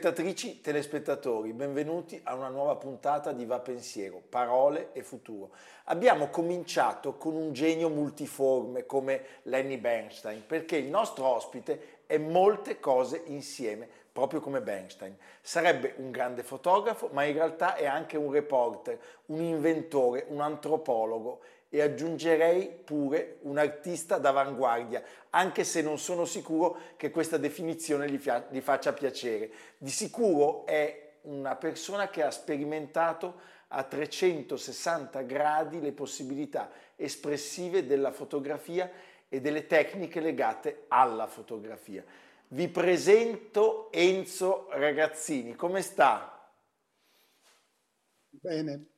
Telespettatrici, telespettatori, benvenuti a una nuova puntata di Va Pensiero, parole e futuro. Abbiamo cominciato con un genio multiforme come Lenny Bernstein, perché il nostro ospite è molte cose insieme, proprio come Bernstein. Sarebbe un grande fotografo, ma in realtà è anche un reporter, un inventore, un antropologo e aggiungerei pure un artista d'avanguardia, anche se non sono sicuro che questa definizione gli, fia- gli faccia piacere. Di sicuro è una persona che ha sperimentato a 360 gradi le possibilità espressive della fotografia e delle tecniche legate alla fotografia. Vi presento Enzo Ragazzini, come sta? Bene,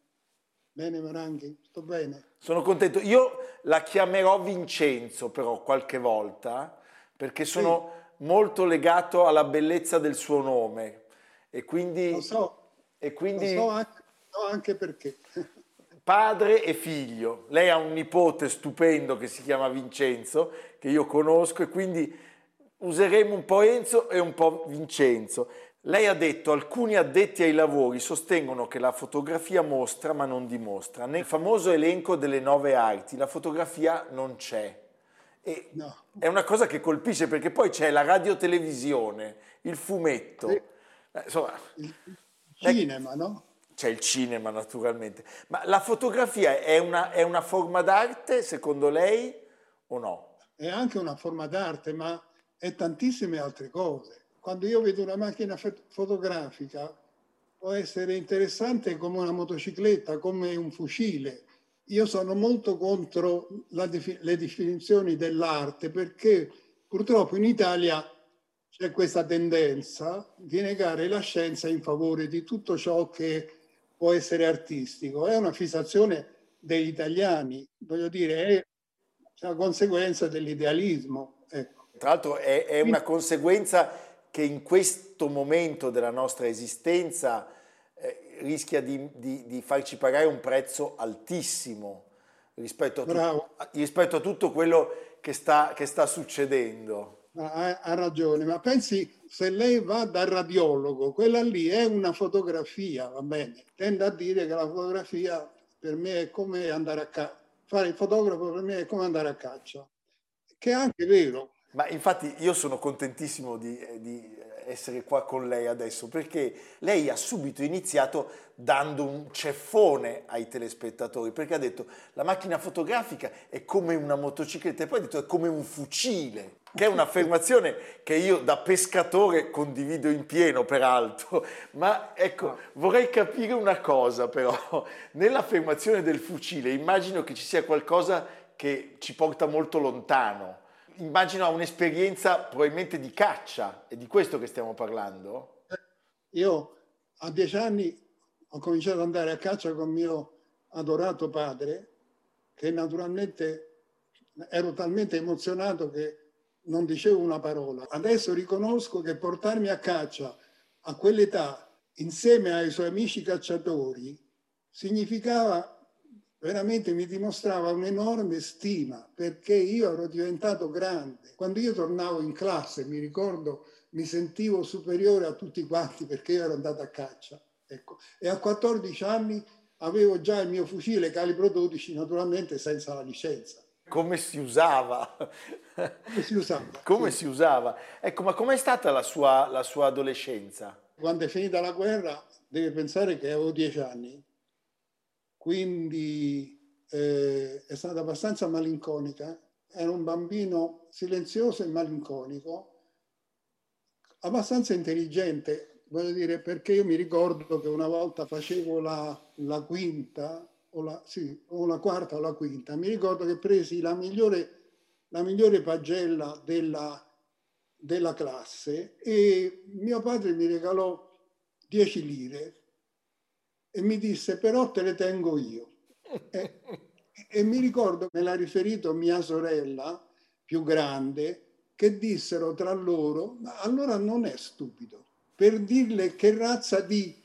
bene Maranghi, sto bene. Sono contento. Io la chiamerò Vincenzo però qualche volta perché sono sì. molto legato alla bellezza del suo nome e quindi... Lo so, e quindi lo so anche, so anche perché. Padre e figlio. Lei ha un nipote stupendo che si chiama Vincenzo, che io conosco e quindi useremo un po' Enzo e un po' Vincenzo. Lei ha detto alcuni addetti ai lavori sostengono che la fotografia mostra ma non dimostra. Nel famoso elenco delle nove arti la fotografia non c'è. E no. È una cosa che colpisce perché poi c'è la radiotelevisione, il fumetto. Eh, insomma, il cinema, no? C'è il cinema naturalmente. Ma la fotografia è una, è una forma d'arte secondo lei o no? È anche una forma d'arte, ma è tantissime altre cose quando io vedo una macchina fotografica può essere interessante come una motocicletta, come un fucile. Io sono molto contro defi- le definizioni dell'arte perché purtroppo in Italia c'è questa tendenza di negare la scienza in favore di tutto ciò che può essere artistico. È una fissazione degli italiani, voglio dire, è una conseguenza dell'idealismo. Ecco. Tra l'altro è, è una conseguenza che in questo momento della nostra esistenza eh, rischia di, di, di, farci pagare un prezzo altissimo rispetto a, tu, rispetto a tutto quello che sta, che sta succedendo. Ha, ha, ragione, ma pensi se lei va dal radiologo, quella lì è una fotografia, va bene, tende a dire che la fotografia per me è come andare a caccia, fare il fotografo per me è come andare a caccia, che è anche vero, ma infatti io sono contentissimo di, eh, di, essere qua con lei adesso perché lei ha subito iniziato dando un ceffone ai telespettatori perché ha detto la macchina fotografica è come una motocicletta e poi ha detto è come un fucile che è un'affermazione che io da pescatore condivido in pieno peraltro. Ma ecco vorrei capire una cosa però. Nell'affermazione del fucile immagino che ci sia qualcosa che ci porta molto lontano immagino ha un'esperienza probabilmente di caccia, è di questo che stiamo parlando? Io a dieci anni ho cominciato ad andare a caccia con mio adorato padre, che naturalmente ero talmente emozionato che non dicevo una parola. Adesso riconosco che portarmi a caccia a quell'età insieme ai suoi amici cacciatori significava veramente mi dimostrava un'enorme stima perché io ero diventato grande. Quando io tornavo in classe, mi ricordo, mi sentivo superiore a tutti quanti perché io ero andato a caccia. Ecco. E a 14 anni avevo già il mio fucile calibro 12, naturalmente senza la licenza. Come si usava? Come si usava? come sì. si usava? Ecco, ma com'è stata la sua, la sua adolescenza? Quando è finita la guerra, deve pensare che avevo 10 anni quindi eh, è stata abbastanza malinconica. Era un bambino silenzioso e malinconico abbastanza intelligente, voglio dire, perché io mi ricordo che una volta facevo la, la quinta, o la, sì, o la quarta o la quinta, mi ricordo che presi la migliore, la migliore pagella della, della classe e mio padre mi regalò 10 lire e mi disse però te le tengo io. E, e mi ricordo, me l'ha riferito mia sorella più grande, che dissero tra loro, ma allora non è stupido, per dirle che razza di,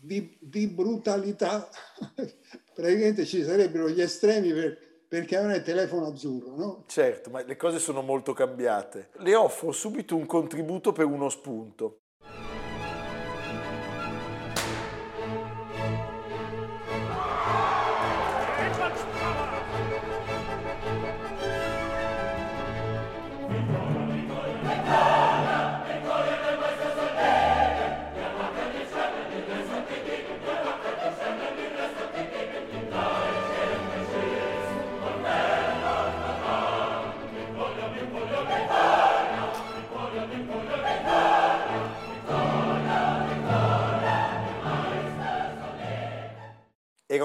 di, di brutalità, praticamente ci sarebbero gli estremi per, perché avevano il telefono azzurro, no? Certo, ma le cose sono molto cambiate. Le offro subito un contributo per uno spunto.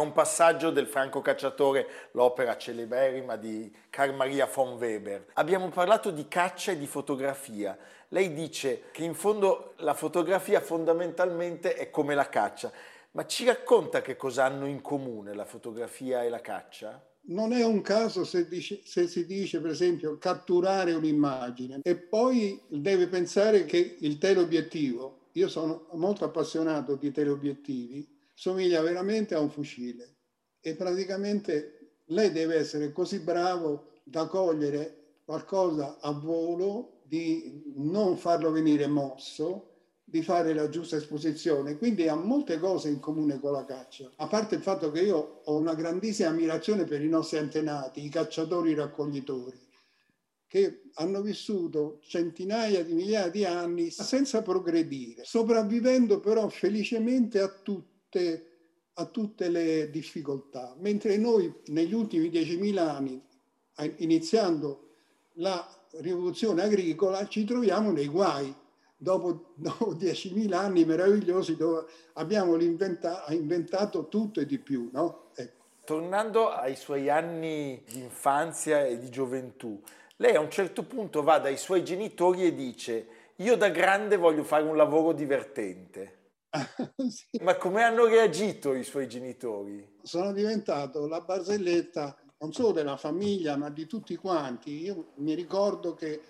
Un passaggio del Franco Cacciatore, l'opera celeberrima di Carl Maria von Weber. Abbiamo parlato di caccia e di fotografia. Lei dice che in fondo la fotografia fondamentalmente è come la caccia, ma ci racconta che cosa hanno in comune la fotografia e la caccia? Non è un caso se, dice, se, si dice, per esempio, catturare un'immagine e poi deve pensare che il teleobiettivo, io sono molto appassionato di teleobiettivi, somiglia veramente a un fucile e praticamente lei deve essere così bravo da cogliere qualcosa a volo, di non farlo venire mosso, di fare la giusta esposizione. Quindi ha molte cose in comune con la caccia. A parte il fatto che io ho una grandissima ammirazione per i nostri antenati, i cacciatori raccoglitori, che hanno vissuto centinaia di migliaia di anni senza progredire, sopravvivendo però felicemente a tutti tutte, a tutte le difficoltà, mentre noi negli ultimi 10.000 anni, iniziando la rivoluzione agricola, ci troviamo nei guai. Dopo, dopo 10.000 anni meravigliosi dove abbiamo inventato tutto e di più. No? Ecco. Tornando ai suoi anni di infanzia e di gioventù, lei a un certo punto va dai suoi genitori e dice io da grande voglio fare un lavoro divertente. sì. Ma come hanno reagito i suoi genitori? Sono diventato la barzelletta non solo della famiglia, ma di tutti quanti. Io mi ricordo che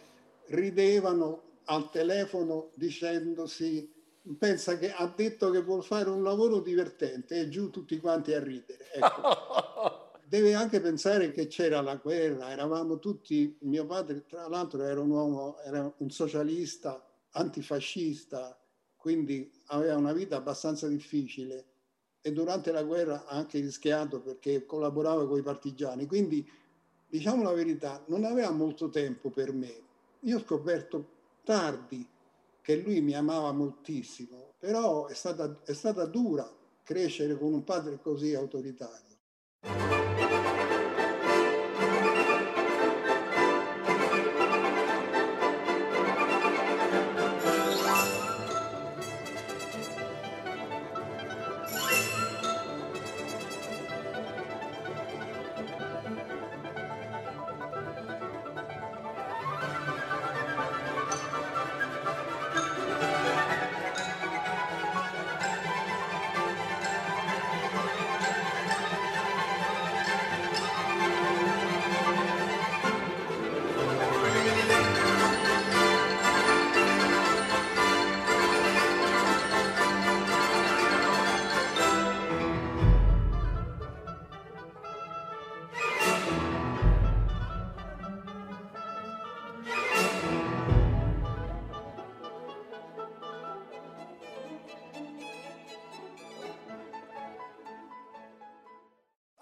ridevano al telefono dicendosi pensa che ha detto che vuol fare un lavoro divertente e giù tutti quanti a ridere. Ecco. Deve anche pensare che c'era la guerra, eravamo tutti, mio padre tra l'altro era un uomo, era un socialista, antifascista, quindi aveva una vita abbastanza difficile e durante la guerra anche rischiato perché collaborava con i partigiani. Quindi, diciamo la verità, non aveva molto tempo per me. Io ho scoperto tardi che lui mi amava moltissimo, però è stata, è stata dura crescere con un padre così autoritario.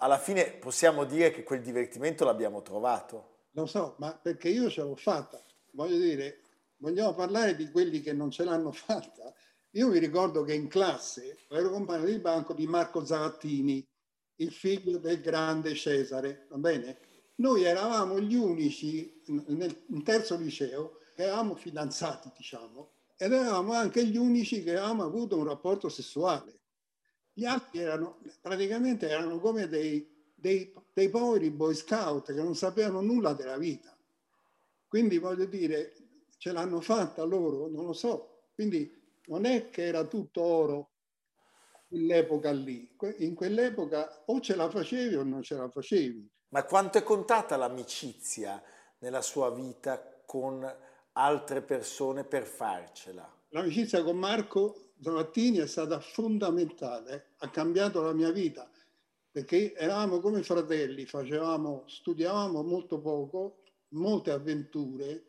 Alla fine possiamo dire che quel divertimento l'abbiamo trovato. Lo so, ma perché io ce l'ho fatta. Voglio dire, vogliamo parlare di quelli che non ce l'hanno fatta. Io mi ricordo che in classe ero compagno di banco di Marco Zavattini, il figlio del grande Cesare, va bene? Noi eravamo gli unici nel terzo liceo che eravamo fidanzati, diciamo, ed eravamo anche gli unici che avevamo avuto un rapporto sessuale. Gli altri erano praticamente erano come dei, dei, dei poveri boy scout che non sapevano nulla della vita. Quindi voglio dire, ce l'hanno fatta loro, non lo so. Quindi non è che era tutto oro quell'epoca lì. In quell'epoca o ce la facevi o non ce la facevi. Ma quanto è contata l'amicizia nella sua vita con altre persone per farcela? L'amicizia con Marco Zavattini è stata fondamentale, ha cambiato la mia vita perché eravamo come fratelli, facevamo, studiavamo molto poco, molte avventure.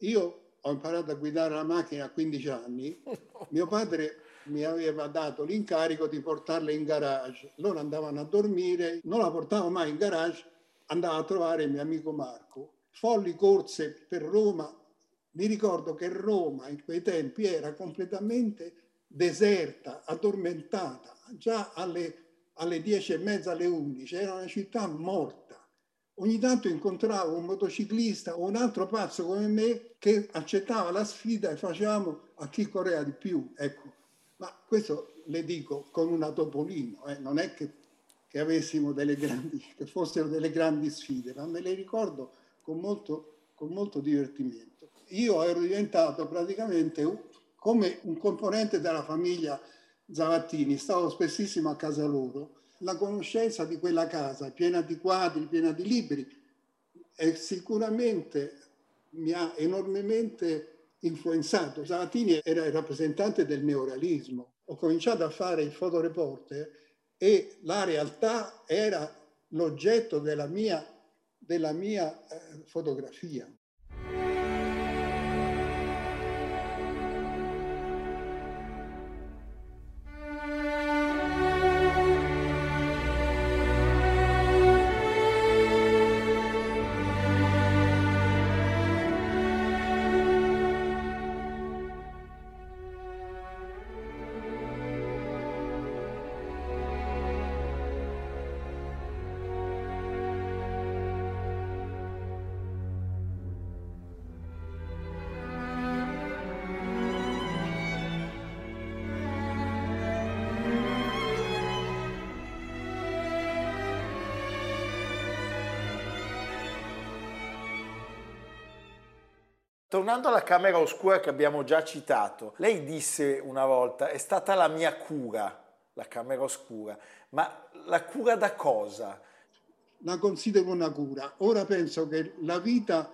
Io ho imparato a guidare la macchina a 15 anni, mio padre mi aveva dato l'incarico di portarla in garage. Loro andavano a dormire, non la portavo mai in garage, andavo a trovare il mio amico Marco. Folli corse per Roma. Mi ricordo che Roma in quei tempi era completamente deserta, addormentata, già alle, alle 10 e mezza, alle 11, era una città morta. Ogni tanto incontravo un motociclista o un altro pazzo come me che accettava la sfida e facevamo a chi correva di più. Ecco, ma questo le dico con una topolino, eh? non è che, che avessimo delle grandi, che fossero delle grandi sfide, ma me le ricordo con molto, con molto divertimento. Io ero diventato praticamente come un componente della famiglia Zavattini, stavo spessissimo a casa loro, la conoscenza di quella casa piena di quadri, piena di libri, e sicuramente mi ha enormemente influenzato. Zavattini era il rappresentante del neorealismo. Ho cominciato a fare il fotoreporter e la realtà era l'oggetto della mia, della mia eh, fotografia. Tornando alla camera oscura che abbiamo già citato, lei disse una volta, è stata la mia cura, la camera oscura, ma la cura da cosa? La considero una cura. Ora penso che la vita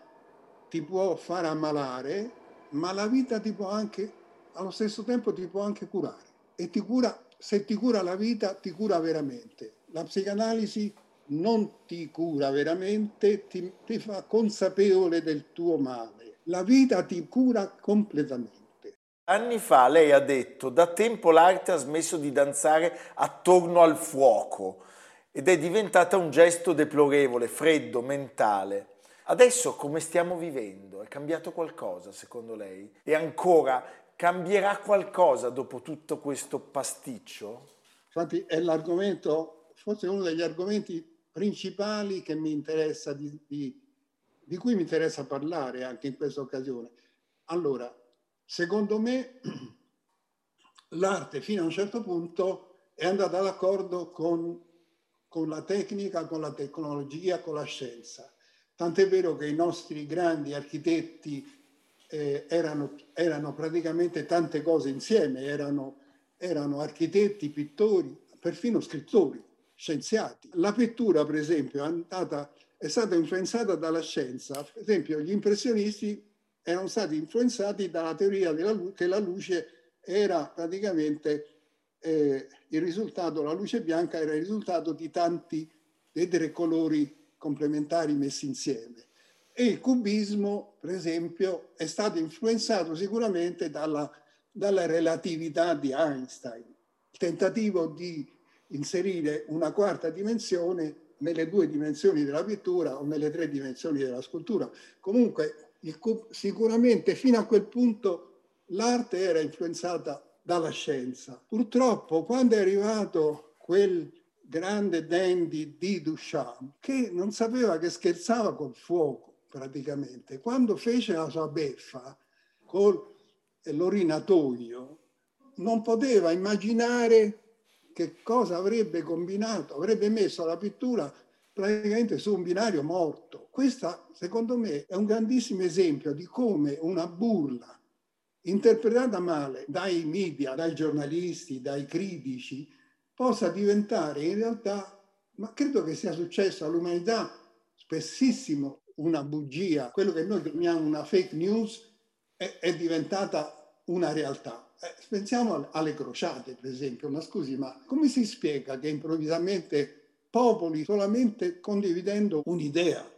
ti può far ammalare, ma la vita ti può anche, allo stesso tempo ti può anche curare. E ti cura, se ti cura la vita, ti cura veramente. La psicanalisi non ti cura veramente, ti, ti fa consapevole del tuo male la vita ti cura completamente. Anni fa lei ha detto da tempo l'arte ha smesso di danzare attorno al fuoco ed è diventata un gesto deplorevole, freddo, mentale. Adesso come stiamo vivendo? È cambiato qualcosa secondo lei? E ancora cambierà qualcosa dopo tutto questo pasticcio? Infatti è l'argomento, forse uno degli argomenti principali che mi interessa di, di di cui mi interessa parlare anche in questa occasione. Allora, secondo me l'arte fino a un certo punto è andata d'accordo con, con la tecnica, con la tecnologia, con la scienza. Tant'è vero che i nostri grandi architetti eh, erano, erano, praticamente tante cose insieme, erano, erano architetti, pittori, perfino scrittori, scienziati. La pittura, per esempio, è andata è stata influenzata dalla scienza. Per esempio, gli impressionisti erano stati influenzati dalla teoria della, che la luce era praticamente eh, il risultato, la luce bianca era il risultato di tanti dei tre colori complementari messi insieme. E il cubismo, per esempio, è stato influenzato sicuramente dalla, dalla relatività di Einstein, il tentativo di inserire una quarta dimensione nelle due dimensioni della pittura o nelle tre dimensioni della scultura. Comunque, il, sicuramente fino a quel punto l'arte era influenzata dalla scienza. Purtroppo, quando è arrivato quel grande dandy di Duchamp, che non sapeva che scherzava col fuoco praticamente, quando fece la sua beffa col l'orinatoio, non poteva immaginare che cosa avrebbe combinato, avrebbe messo la pittura praticamente su un binario morto. Questo, secondo me, è un grandissimo esempio di come una burla interpretata male dai media, dai giornalisti, dai critici, possa diventare in realtà, ma credo che sia successo all'umanità spessissimo, una bugia. Quello che noi chiamiamo una fake news è, è diventata una realtà. Eh, pensiamo alle crociate, per esempio, ma scusi, ma come si spiega che improvvisamente popoli solamente condividendo un'idea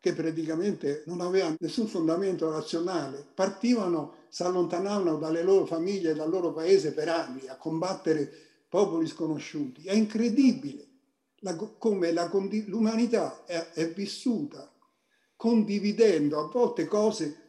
che praticamente non aveva nessun fondamento razionale, partivano, si allontanavano dalle loro famiglie, dal loro paese per anni a combattere popoli sconosciuti. È incredibile la, come la, l'umanità è, è vissuta condividendo a volte cose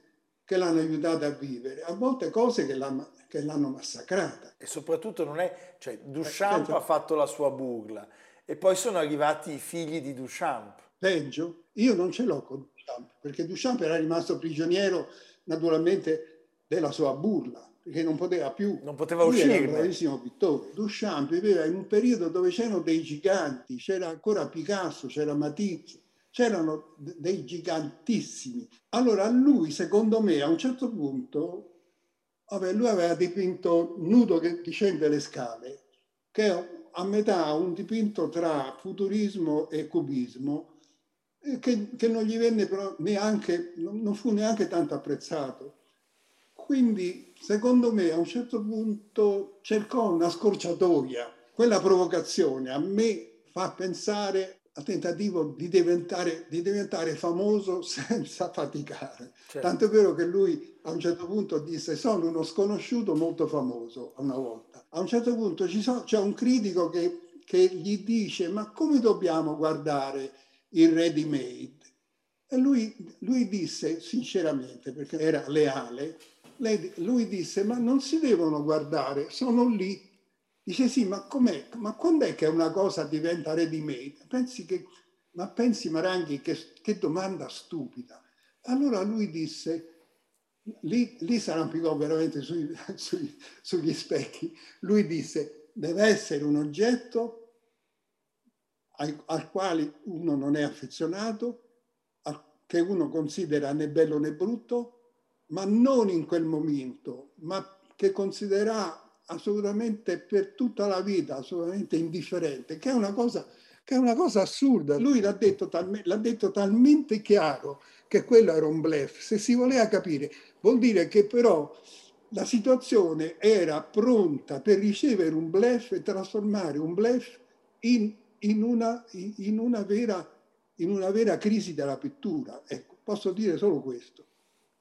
che l'hanno aiutata a vivere, a volte cose che l'hanno, che l'hanno massacrata. E soprattutto non è, cioè Duchamp ha fatto la sua burla e poi sono arrivati i figli di Duchamp. Peggio, io non ce l'ho con Duchamp, perché Duchamp era rimasto prigioniero naturalmente della sua burla, perché non poteva più. Non poteva uscire. Era un bravissimo pittore. Duchamp viveva in un periodo dove c'erano dei giganti, c'era ancora Picasso, c'era Matisse, c'erano dei gigantissimi. Allora lui, secondo me, a un certo punto, vabbè, lui aveva dipinto nudo che discende le scale, che è a metà un dipinto tra futurismo e cubismo, che, che non gli venne però neanche, non fu neanche tanto apprezzato. Quindi, secondo me, a un certo punto cercò una scorciatoia. Quella provocazione a me fa pensare al tentativo di diventare, di diventare famoso senza faticare. Certo. Tanto è vero che lui a un certo punto disse sono uno sconosciuto molto famoso una volta. A un certo punto so, c'è un critico che, che gli dice ma come dobbiamo guardare il ready made? E lui, lui disse sinceramente, perché era leale, lei, lui disse ma non si devono guardare, sono lì Dice sì, ma com'è? Ma quando è che una cosa diventa ready made? Pensi che, ma pensi Maranghi che, che domanda stupida. Allora lui disse, lì, lì si arrampicò veramente sui, sui, sugli specchi, lui disse deve essere un oggetto al, al quale uno non è affezionato, che uno considera né bello né brutto, ma non in quel momento, ma che considera assolutamente per tutta la vita, assolutamente indifferente, che è una cosa, è una cosa assurda. Lui l'ha detto, talme, l'ha detto talmente chiaro che quello era un blef. Se si voleva capire, vuol dire che però la situazione era pronta per ricevere un blef e trasformare un blef in, in, una, in, una, vera, in una vera crisi della pittura. Ecco, posso dire solo questo.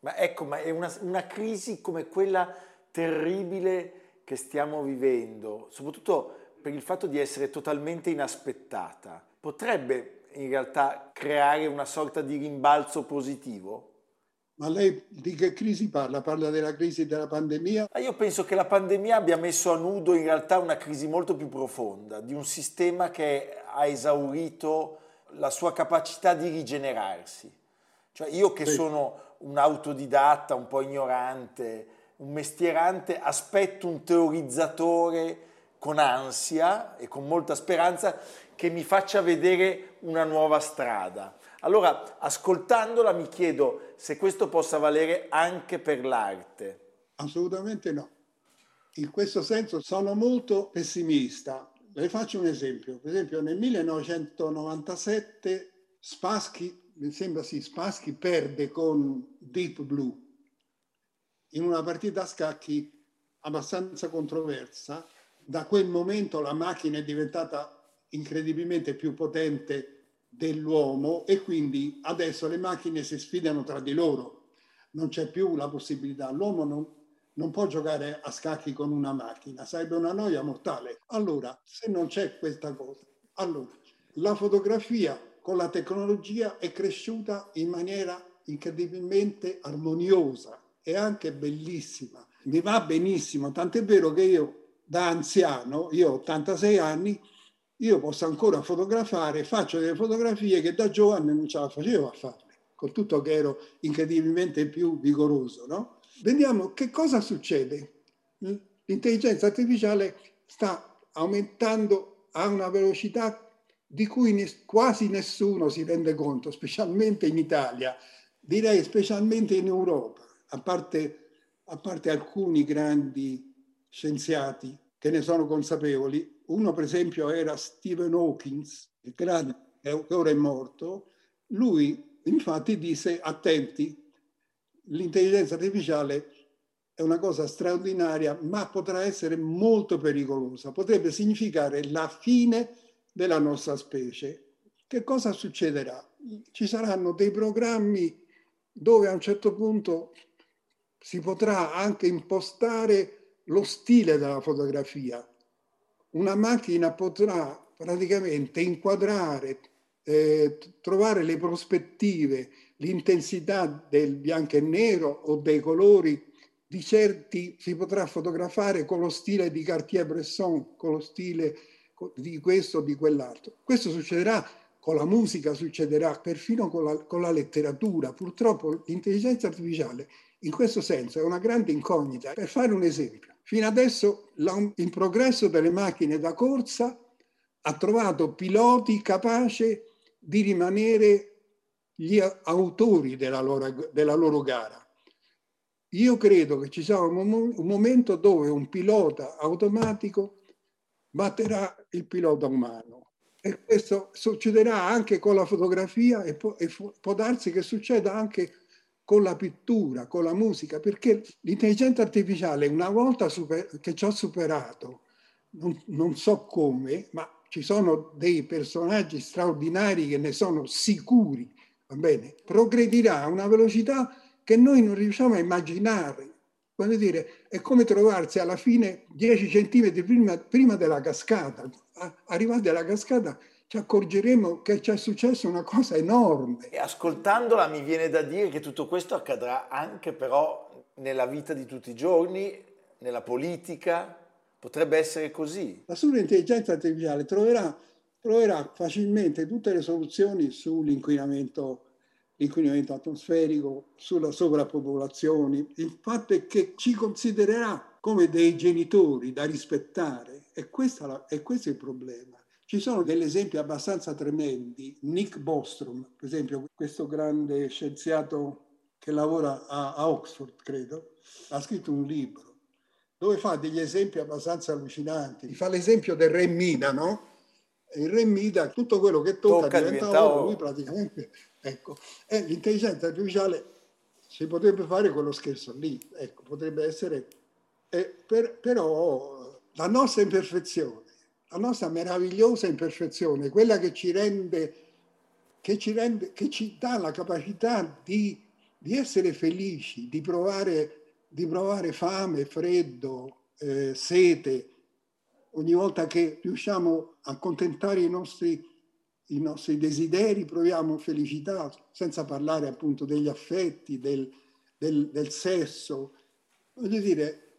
Ma ecco, ma è una, una crisi come quella terribile che stiamo vivendo, soprattutto per il fatto di essere totalmente inaspettata, potrebbe in realtà creare una sorta di rimbalzo positivo? Ma lei di che crisi parla? Parla della crisi della pandemia? Io penso che la pandemia abbia messo a nudo in realtà una crisi molto più profonda, di un sistema che ha esaurito la sua capacità di rigenerarsi. Cioè io che sì. sono un autodidatta, un po' ignorante, un mestierante, aspetto un teorizzatore con ansia e con molta speranza che mi faccia vedere una nuova strada. Allora, ascoltandola mi chiedo se questo possa valere anche per l'arte. Assolutamente no. In questo senso sono molto pessimista. Le faccio un esempio. Per esempio nel 1997 Spassky, mi sembra sì, Spassky perde con Deep Blue in una partita a scacchi abbastanza controversa. Da quel momento la macchina è diventata incredibilmente più potente dell'uomo e quindi adesso le macchine si sfidano tra di loro. Non c'è più la possibilità. L'uomo non, non può giocare a scacchi con una macchina, sarebbe una noia mortale. Allora, se non c'è questa cosa, allora la fotografia con la tecnologia è cresciuta in maniera incredibilmente armoniosa è anche bellissima, mi va benissimo, tant'è vero che io da anziano, io ho 86 anni, io posso ancora fotografare, faccio delle fotografie che da giovane non ce la facevo a fare, con tutto che ero incredibilmente più vigoroso, no? vediamo che cosa succede. L'intelligenza artificiale sta aumentando a una velocità di cui quasi nessuno si rende conto, specialmente in Italia, direi specialmente in Europa, a parte, a parte alcuni grandi scienziati che ne sono consapevoli. Uno, per esempio, era Stephen Hawking, il grande, che ora è morto. Lui, infatti, disse, attenti, l'intelligenza artificiale è una cosa straordinaria, ma potrà essere molto pericolosa. Potrebbe significare la fine della nostra specie. Che cosa succederà? Ci saranno dei programmi dove a un certo punto si potrà anche impostare lo stile della fotografia. Una macchina potrà praticamente inquadrare, eh, trovare le prospettive, l'intensità del bianco e nero o dei colori di certi si potrà fotografare con lo stile di Cartier-Bresson, con lo stile di questo o di quell'altro. Questo succederà con la musica, succederà perfino con la, con la letteratura. Purtroppo l'intelligenza artificiale in questo senso è una grande incognita. Per fare un esempio, fino adesso il progresso delle macchine da corsa ha trovato piloti capaci di rimanere gli autori della loro, della loro gara. Io credo che ci sarà un, momento dove un pilota automatico batterà il pilota umano. E questo succederà anche con la fotografia e può, e può darsi che succeda anche con la pittura, con la musica, perché l'intelligenza artificiale, una volta super, che ci ha superato, non, non so come, ma ci sono dei personaggi straordinari che ne sono sicuri, va bene, progredirà a una velocità che noi non riusciamo a immaginare. Voglio dire, è come trovarsi alla fine 10 centimetri prima, prima della cascata. Arrivati alla cascata ci accorgeremo che ci è successa una cosa enorme. E ascoltandola mi viene da dire che tutto questo accadrà anche però nella vita di tutti i giorni, nella politica, potrebbe essere così. La sua intelligenza artificiale troverà, troverà facilmente tutte le soluzioni sull'inquinamento l'inquinamento atmosferico, sulla sovrappopolazione. Il fatto è che ci considererà come dei genitori da rispettare e, la, e questo è il problema. Ci sono degli esempi abbastanza tremendi. Nick Bostrom, per esempio, questo grande scienziato che lavora a, a Oxford, credo, ha scritto un libro dove fa degli esempi abbastanza allucinanti. Fa l'esempio del re Mida, no? il re Mida, tutto quello che tocca, tocca diventa, diventa oro, lui praticamente Ecco. E l'intelligenza artificiale si potrebbe fare quello scherzo lì, ecco, potrebbe essere... Eh, per, però la nostra imperfezione, la nostra meravigliosa imperfezione, quella che ci rende, che ci, rende, che ci dà la capacità di, di essere felici, di provare, di provare fame, freddo, eh, sete, ogni volta che riusciamo a accontentare i nostri i nostri desideri, proviamo felicità, senza parlare appunto degli affetti, del, del, del sesso. Voglio dire,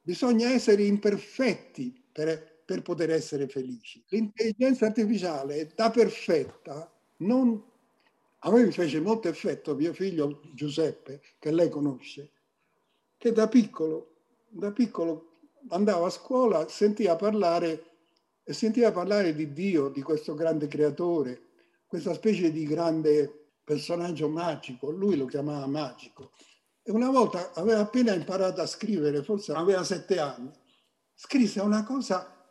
bisogna essere imperfetti per, per poter essere felici. L'intelligenza artificiale da perfetta non... A me mi fece molto effetto mio figlio Giuseppe, che lei conosce, che da piccolo, da piccolo andava a scuola, sentiva parlare sentiva parlare di Dio, di questo grande creatore, questa specie di grande personaggio magico, lui lo chiamava magico. E una volta aveva appena imparato a scrivere, forse aveva sette anni, scrisse una cosa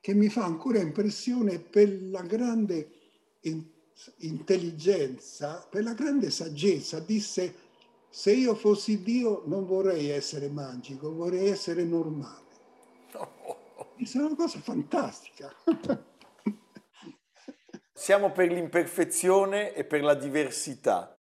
che mi fa ancora impressione per la grande intelligenza, per la grande saggezza. Disse, se io fossi Dio non vorrei essere magico, vorrei essere normale. È una cosa fantastica. Siamo per l'imperfezione e per la diversità.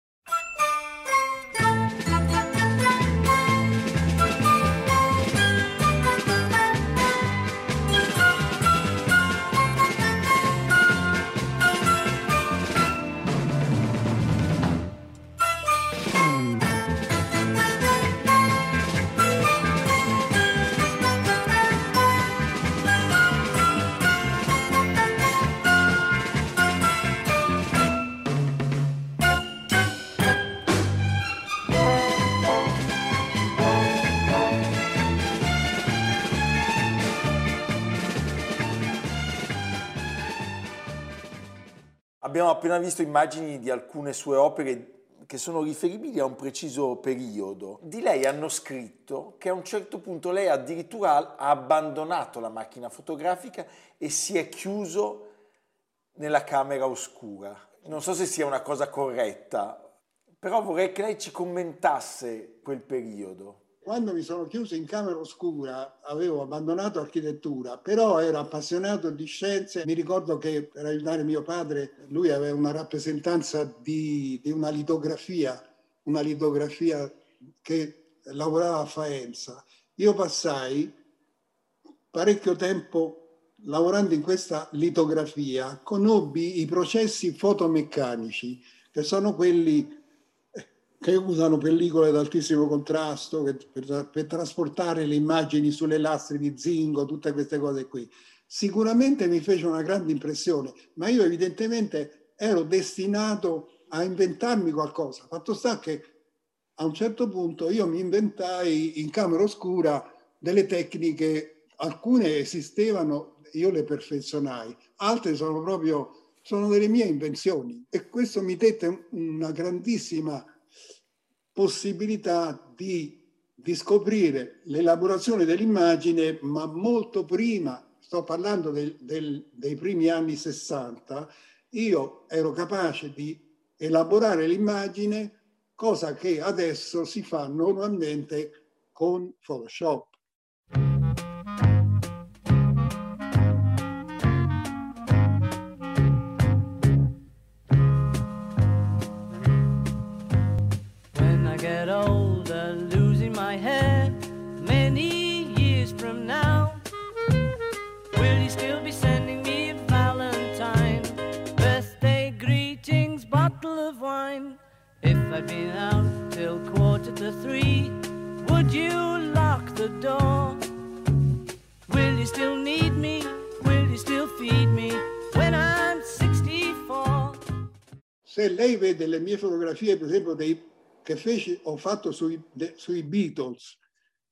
Abbiamo appena visto immagini di alcune sue opere che sono riferibili a un preciso periodo. Di lei hanno scritto che a un certo punto lei addirittura ha abbandonato la macchina fotografica e si è chiuso nella camera oscura. Non so se sia una cosa corretta, però vorrei che lei ci commentasse quel periodo. Quando mi sono chiuso in camera oscura avevo abbandonato architettura, però ero appassionato di scienze. Mi ricordo che per aiutare mio padre lui aveva una rappresentanza di, di una litografia, una litografia che lavorava a Faenza. Io passai parecchio tempo lavorando in questa litografia, conobbi i processi fotomeccanici, che sono quelli che usano pellicole ad altissimo contrasto per, per, trasportare le immagini sulle lastre di zinco, tutte queste cose qui. Sicuramente mi fece una grande impressione, ma io evidentemente ero destinato a inventarmi qualcosa. Fatto sta che a un certo punto io mi inventai in camera oscura delle tecniche, alcune esistevano, io le perfezionai, altre sono proprio sono delle mie invenzioni e questo mi dette una grandissima possibilità di, di scoprire l'elaborazione dell'immagine, ma molto prima, sto parlando del, del, dei primi anni 60, io ero capace di elaborare l'immagine, cosa che adesso si fa normalmente con Photoshop. Mie fotografie, per esempio, dei, che feci, ho fatto sui, de, sui Beatles,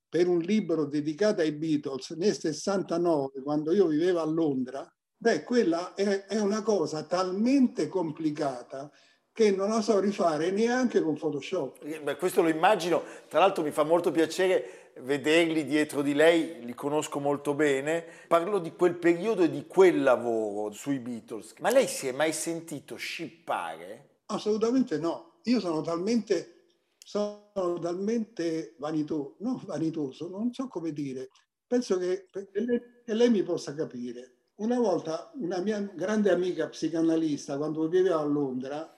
per un libro dedicato ai Beatles nel 69, quando io vivevo a Londra, beh, quella è, è una cosa talmente complicata che non la so rifare neanche con Photoshop. Eh, beh, questo lo immagino, tra l'altro mi fa molto piacere vederli dietro di lei, li conosco molto bene. Parlo di quel periodo e di quel lavoro sui Beatles. Ma lei si è mai sentito scippare? Assolutamente no. Io sono talmente, sono talmente vanitoso, non vanitoso, non so come dire. Penso che, che lei mi possa capire. Una volta una mia grande amica psicanalista, quando viveva a Londra,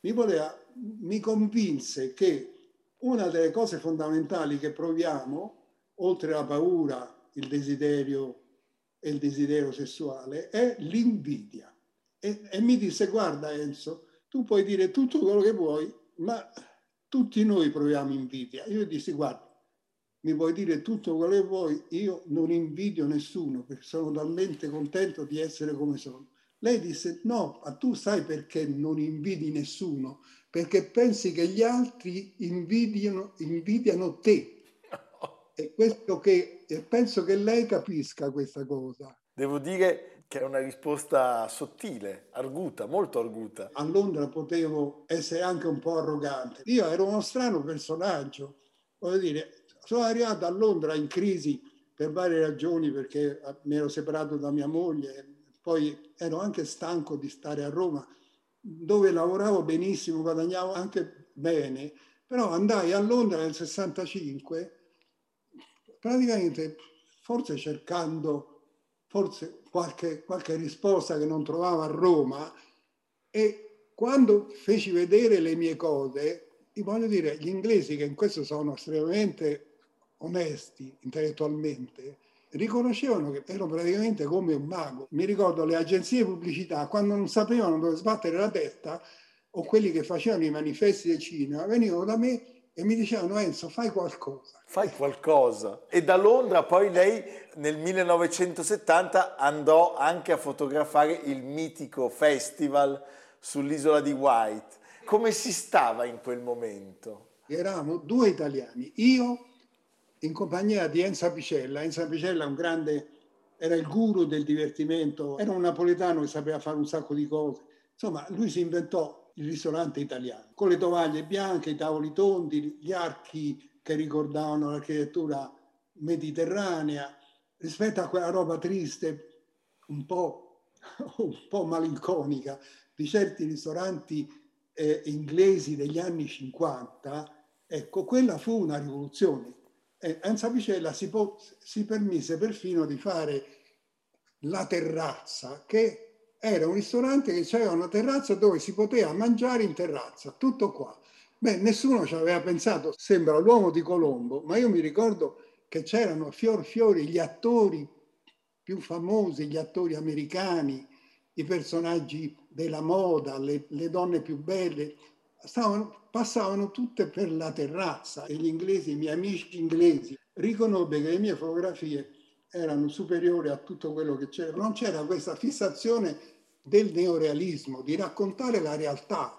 mi, voleva, mi convinse che una delle cose fondamentali che proviamo, oltre la paura, il desiderio e il desiderio sessuale, è l'invidia. E, e mi disse, guarda Enzo, tu puoi dire tutto quello che vuoi, ma tutti noi proviamo invidia. Io dissi, guarda, mi puoi dire tutto quello che vuoi, io non invidio nessuno perché sono talmente contento di essere come sono. Lei disse no, ma tu sai perché non invidi nessuno? Perché pensi che gli altri invidiano, invidiano te. E questo che penso che lei capisca questa cosa. Devo dire che è una risposta sottile, arguta, molto arguta. A Londra potevo essere anche un po' arrogante. Io ero uno strano personaggio. Voglio dire, sono arrivato a Londra in crisi per varie ragioni, perché mi ero separato da mia moglie, poi ero anche stanco di stare a Roma, dove lavoravo benissimo, guadagnavo anche bene, però andai a Londra nel 65, praticamente forse cercando forse qualche, qualche risposta che non trovavo a Roma e quando feci vedere le mie cose, voglio dire, gli inglesi che in questo sono estremamente onesti intellettualmente, riconoscevano che ero praticamente come un mago. Mi ricordo le agenzie di pubblicità, quando non sapevano dove sbattere la testa, o quelli che facevano i manifesti del cinema, venivano da me e mi dicevano Enzo, fai qualcosa. Fai qualcosa. E da Londra poi lei nel 1970 andò anche a fotografare il mitico festival sull'isola di White. Come si stava in quel momento? Eravamo due italiani, io in compagnia di Enzo Apicella. Enzo Apicella un grande, era il guru del divertimento, era un napoletano che sapeva fare un sacco di cose. Insomma, lui si inventò il ristorante italiano, con le tovaglie bianche, i tavoli tondi, gli archi che ricordavano l'architettura mediterranea, rispetto a quella roba triste, un po', un po malinconica, di certi ristoranti eh, inglesi degli anni 50, ecco, quella fu una rivoluzione. Eh, Enza Picella si, si permise perfino di fare la terrazza, che era un ristorante che aveva una terrazza dove si poteva mangiare in terrazza, tutto qua. Beh, nessuno ci aveva pensato, sembra l'uomo di Colombo, ma io mi ricordo che c'erano fior fiori gli attori più famosi, gli attori americani, i personaggi della moda, le, le donne più belle, stavano, passavano tutte per la terrazza e gli inglesi, i miei amici inglesi, riconobbe che le mie fotografie erano superiori a tutto quello che c'era. Non c'era questa fissazione del neorealismo, di raccontare la realtà.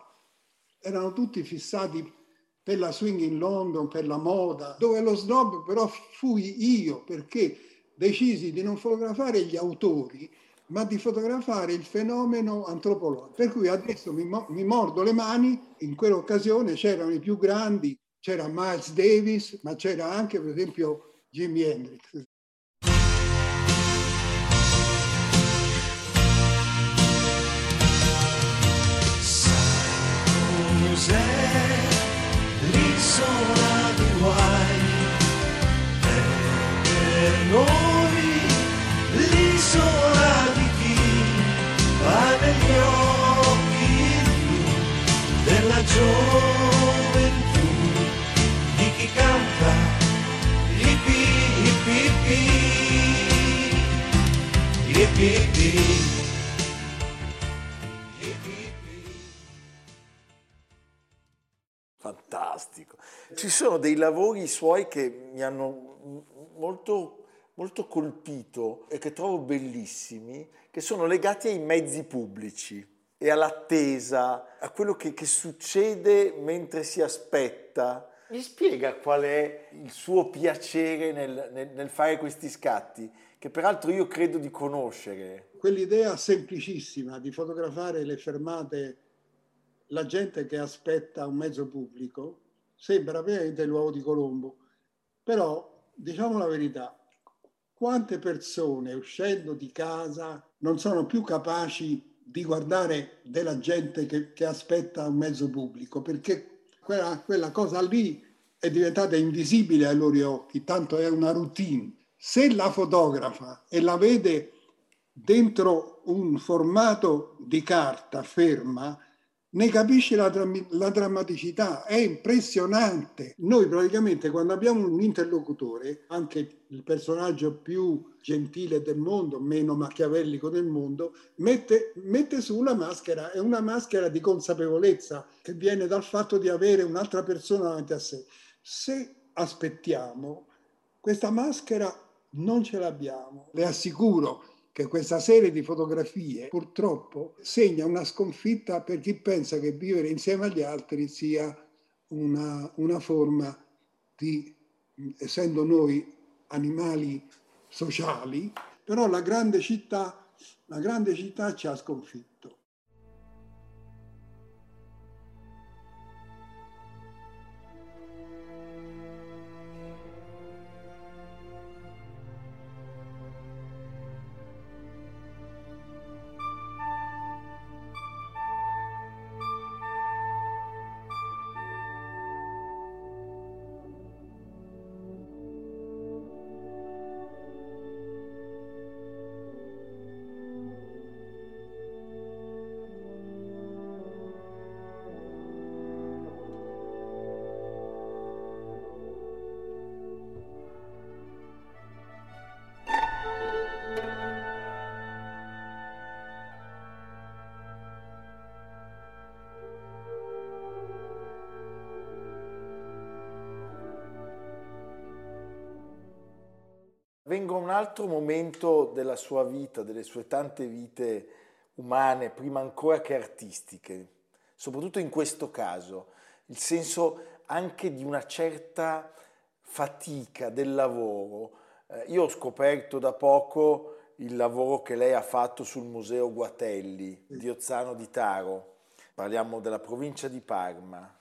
Erano tutti fissati per la swing in London, per la moda, dove lo snob però fui io perché decisi di non fotografare gli autori, ma di fotografare il fenomeno antropologico. Per cui adesso mi, mi mordo le mani, in quell'occasione c'erano i più grandi, c'era Miles Davis, ma c'era anche per esempio Jimi Hendrix. say sono dei lavori suoi che mi hanno molto, molto colpito e che trovo bellissimi, che sono legati ai mezzi pubblici e all'attesa, a quello che, che succede mentre si aspetta. Mi spiega qual è il suo piacere nel, nel, nel fare questi scatti, che peraltro io credo di conoscere. Quell'idea semplicissima di fotografare le fermate la gente che aspetta un mezzo pubblico sembra veramente l'uovo di Colombo. Però, diciamo la verità, quante persone uscendo di casa non sono più capaci di guardare della gente che, che aspetta un mezzo pubblico, perché quella, quella cosa lì è diventata invisibile ai loro occhi, tanto è una routine. Se la fotografa e la vede dentro un formato di carta ferma, ne capisce la, la, drammaticità, è impressionante. Noi praticamente quando abbiamo un interlocutore, anche il personaggio più gentile del mondo, meno machiavellico del mondo, mette, mette su una maschera, è una maschera di consapevolezza che viene dal fatto di avere un'altra persona davanti a sé. Se aspettiamo, questa maschera non ce l'abbiamo. Le assicuro che questa serie di fotografie purtroppo segna una sconfitta per chi pensa che vivere insieme agli altri sia una, una forma di, essendo noi animali sociali, però la grande città, la grande città ci ha sconfitto. Vengo a un altro momento della sua vita, delle sue tante vite umane, prima ancora che artistiche, soprattutto in questo caso, il senso anche di una certa fatica del lavoro. Eh, io ho scoperto da poco il lavoro che lei ha fatto sul Museo Guatelli di Ozzano di Taro, parliamo della provincia di Parma.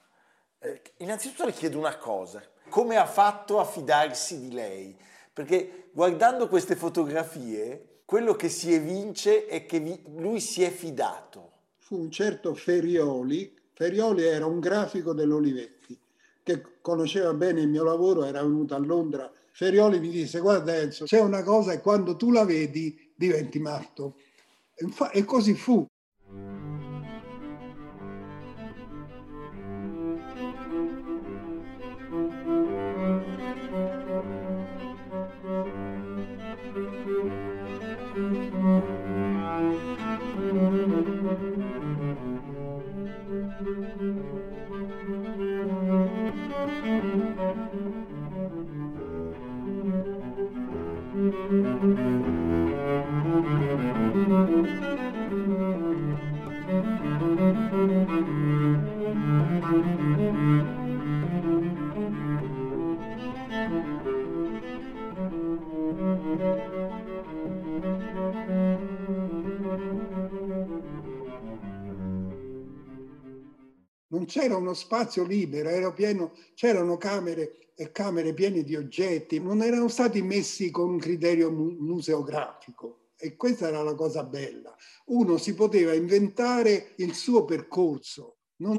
Eh, innanzitutto le chiedo una cosa, come ha fatto a fidarsi di lei? Perché guardando queste fotografie, quello che si evince è che vi, lui si è fidato. Fu un certo Ferioli, Ferioli era un grafico dell'Olivetti, che conosceva bene il mio lavoro, era venuto a Londra. Ferioli mi disse, guarda Enzo, c'è una cosa e quando tu la vedi diventi matto. E così fu. Uno spazio libero, pieno, c'erano camere e camere piene di oggetti, non erano stati messi con un criterio museografico. E questa era la cosa bella. Uno si poteva inventare il suo percorso, non,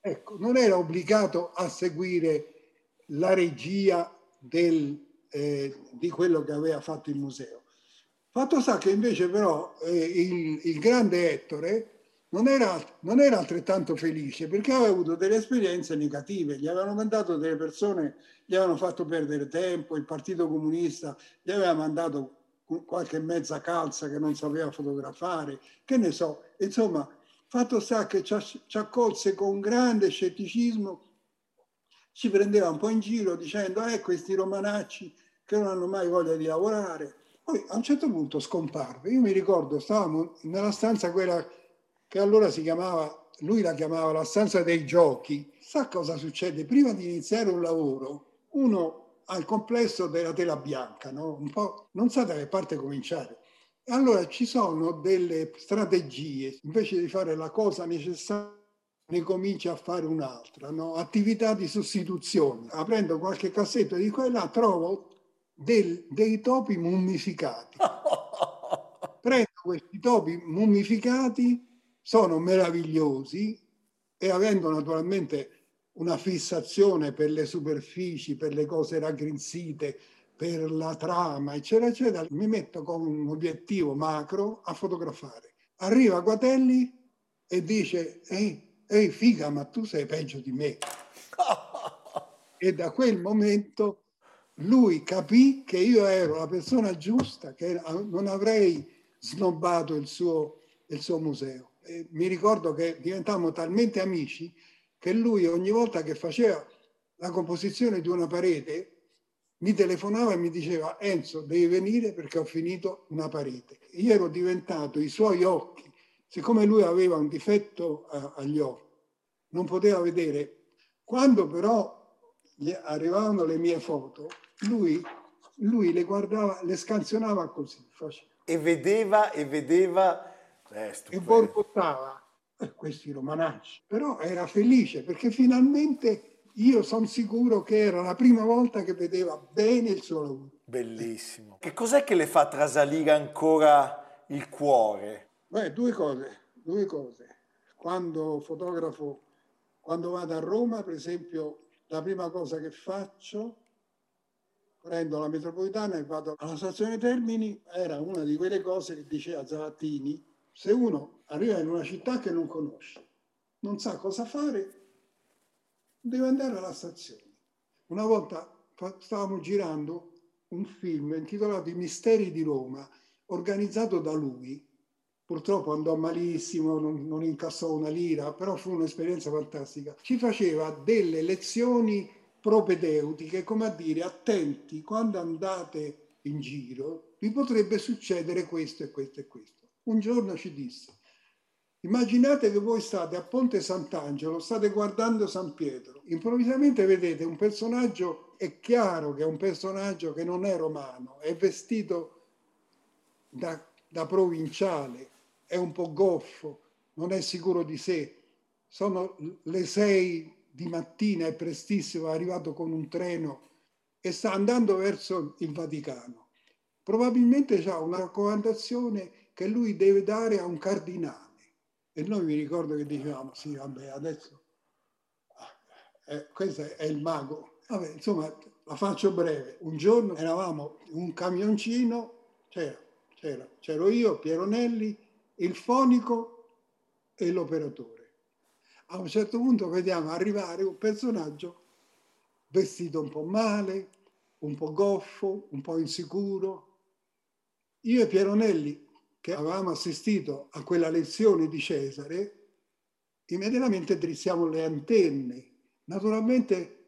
ecco, non era obbligato a seguire la regia del, eh, di quello che aveva fatto il museo. Fatto sta che invece però eh, il, il grande Ettore non era, non era, altrettanto felice perché aveva avuto delle esperienze negative, gli avevano mandato delle persone, gli avevano fatto perdere tempo, il Partito Comunista gli aveva mandato qualche mezza calza che non sapeva fotografare, che ne so, insomma, fatto sta che ci, accolse con grande scetticismo, ci prendeva un po' in giro dicendo, eh, questi romanacci che non hanno mai voglia di lavorare. Poi a un certo punto scomparve. Io mi ricordo, stavamo nella stanza quella che allora si chiamava, lui la chiamava la stanza dei giochi. Sa cosa succede? Prima di iniziare un lavoro, uno ha il complesso della tela bianca, no? Un po' non sa da che parte cominciare. E allora ci sono delle strategie, invece di fare la cosa necessaria ne comincia a fare un'altra, no? attività di sostituzione. Aprendo qualche cassetto di quella trovo del, dei topi mummificati. Prendo questi topi mummificati sono meravigliosi e avendo naturalmente una fissazione per le superfici, per le cose raggrinzite, per la trama, eccetera, eccetera, mi metto con un obiettivo macro a fotografare. Arriva Guatelli e dice, ehi, ehi figa, ma tu sei peggio di me. e da quel momento lui capì che io ero la persona giusta, che non avrei snobbato il suo, il suo museo mi ricordo che diventammo talmente amici che lui ogni volta che faceva la composizione di una parete mi telefonava e mi diceva Enzo devi venire perché ho finito una parete. Io ero diventato i suoi occhi, siccome lui aveva un difetto a, agli occhi, non poteva vedere. Quando però arrivavano le mie foto, lui, lui le guardava, le scansionava così. Faceva. E vedeva, e vedeva e borbottava questi romanacci. Però era felice perché finalmente io sono sicuro che era la prima volta che vedeva bene il suo lavoro. Bellissimo. Che cos'è che le fa trasalire ancora il cuore? Beh, due cose, due cose. Quando fotografo, quando vado a Roma, per esempio, la prima cosa che faccio prendo la metropolitana e vado alla stazione Termini, era una di quelle cose che diceva Zavattini, se uno arriva in una città che non conosce, non sa cosa fare, deve andare alla stazione. Una volta stavamo girando un film intitolato I misteri di Roma, organizzato da lui. Purtroppo andò malissimo, non, non incassò una lira, però fu un'esperienza fantastica. Ci faceva delle lezioni propedeutiche, come a dire, attenti, quando andate in giro, vi potrebbe succedere questo e questo e questo un giorno ci disse, immaginate che voi state a Ponte Sant'Angelo, state guardando San Pietro, improvvisamente vedete un personaggio, è chiaro che è un personaggio che non è romano, è vestito da, da provinciale, è un po' goffo, non è sicuro di sé. Sono le sei di mattina, è prestissimo, è arrivato con un treno e sta andando verso il Vaticano. Probabilmente ha una raccomandazione che lui deve dare a un cardinale. E noi mi ricordo che dicevamo, sì, vabbè, adesso eh, questo è il mago. Vabbè, insomma, la faccio breve. Un giorno eravamo in un camioncino, c'era, c'era, c'ero io, Piero Nelli, il fonico e l'operatore. A un certo punto vediamo arrivare un personaggio vestito un po' male, un po' goffo, un po' insicuro. Io e Piero Nelli, che avevamo assistito a quella lezione di Cesare, immediatamente drizziamo le antenne. Naturalmente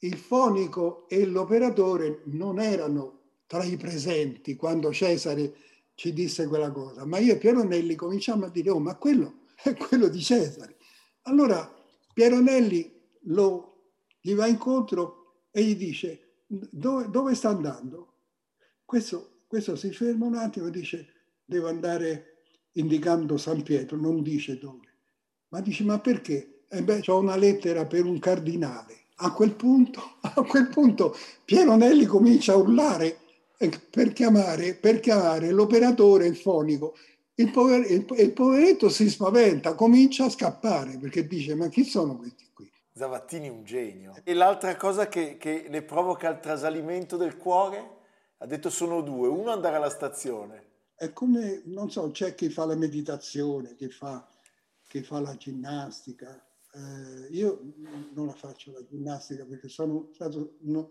il fonico e l'operatore non erano tra i presenti quando Cesare ci disse quella cosa, ma io e Piero Nelli cominciamo a dire, oh, ma quello è quello di Cesare. Allora Piero Nelli lo, gli va incontro e gli dice, dove, dove sta andando? Questo, questo si ferma un attimo e dice, devo andare indicando San Pietro, non dice dove. Ma dice, ma perché? E beh, ho una lettera per un cardinale. A quel punto, a quel punto Piero Nelli comincia a urlare per chiamare, per chiamare l'operatore, il fonico. Il, pover, il, il, poveretto si spaventa, comincia a scappare perché dice: Ma chi sono questi qui? Zavattini un genio. E l'altra cosa che, che le provoca il trasalimento del cuore? Ha detto sono due, uno andare alla stazione. È come, non so, c'è chi fa la meditazione, chi fa, chi fa la ginnastica. Eh, io non la faccio la ginnastica perché sono stato, no,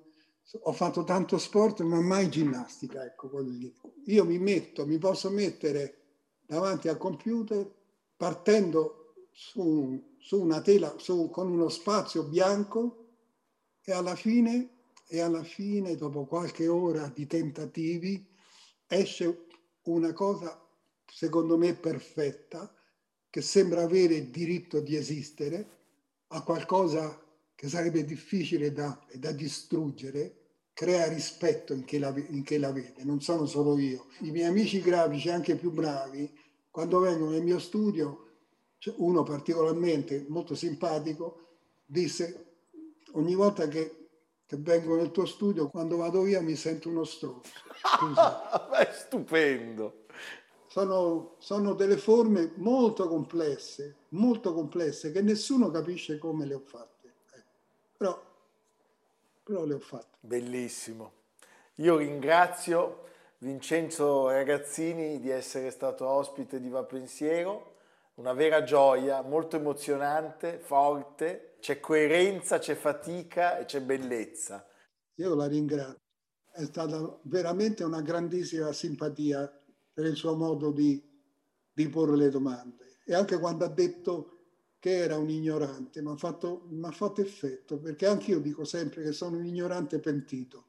ho fatto tanto sport ma mai ginnastica, ecco, io mi metto, mi posso mettere davanti al computer partendo su, su una tela, su, con uno spazio bianco e alla fine, e alla fine, dopo qualche ora di tentativi, esce una cosa secondo me perfetta, che sembra avere il diritto di esistere, a qualcosa che sarebbe difficile da, da distruggere, crea rispetto in chi, la, in chi la vede, non sono solo io. I miei amici grafici, anche più bravi, quando vengono nel mio studio, uno particolarmente molto simpatico, disse ogni volta che, che vengo nel tuo studio, quando vado via mi sento uno stronzo. È stupendo. Sono, sono, delle forme molto complesse, molto complesse, che nessuno capisce come le ho fatte. Eh. Però però le ho fatte. Bellissimo. Io ringrazio Vincenzo Ragazzini di essere stato ospite di Va Pensiero, una vera gioia, molto emozionante, forte, c'è coerenza, c'è fatica e c'è bellezza. Io la ringrazio, è stata veramente una grandissima simpatia per il suo modo di, di porre le domande e anche quando ha detto che era un ignorante, mi ha fatto, fatto effetto, perché anche io dico sempre che sono un ignorante pentito.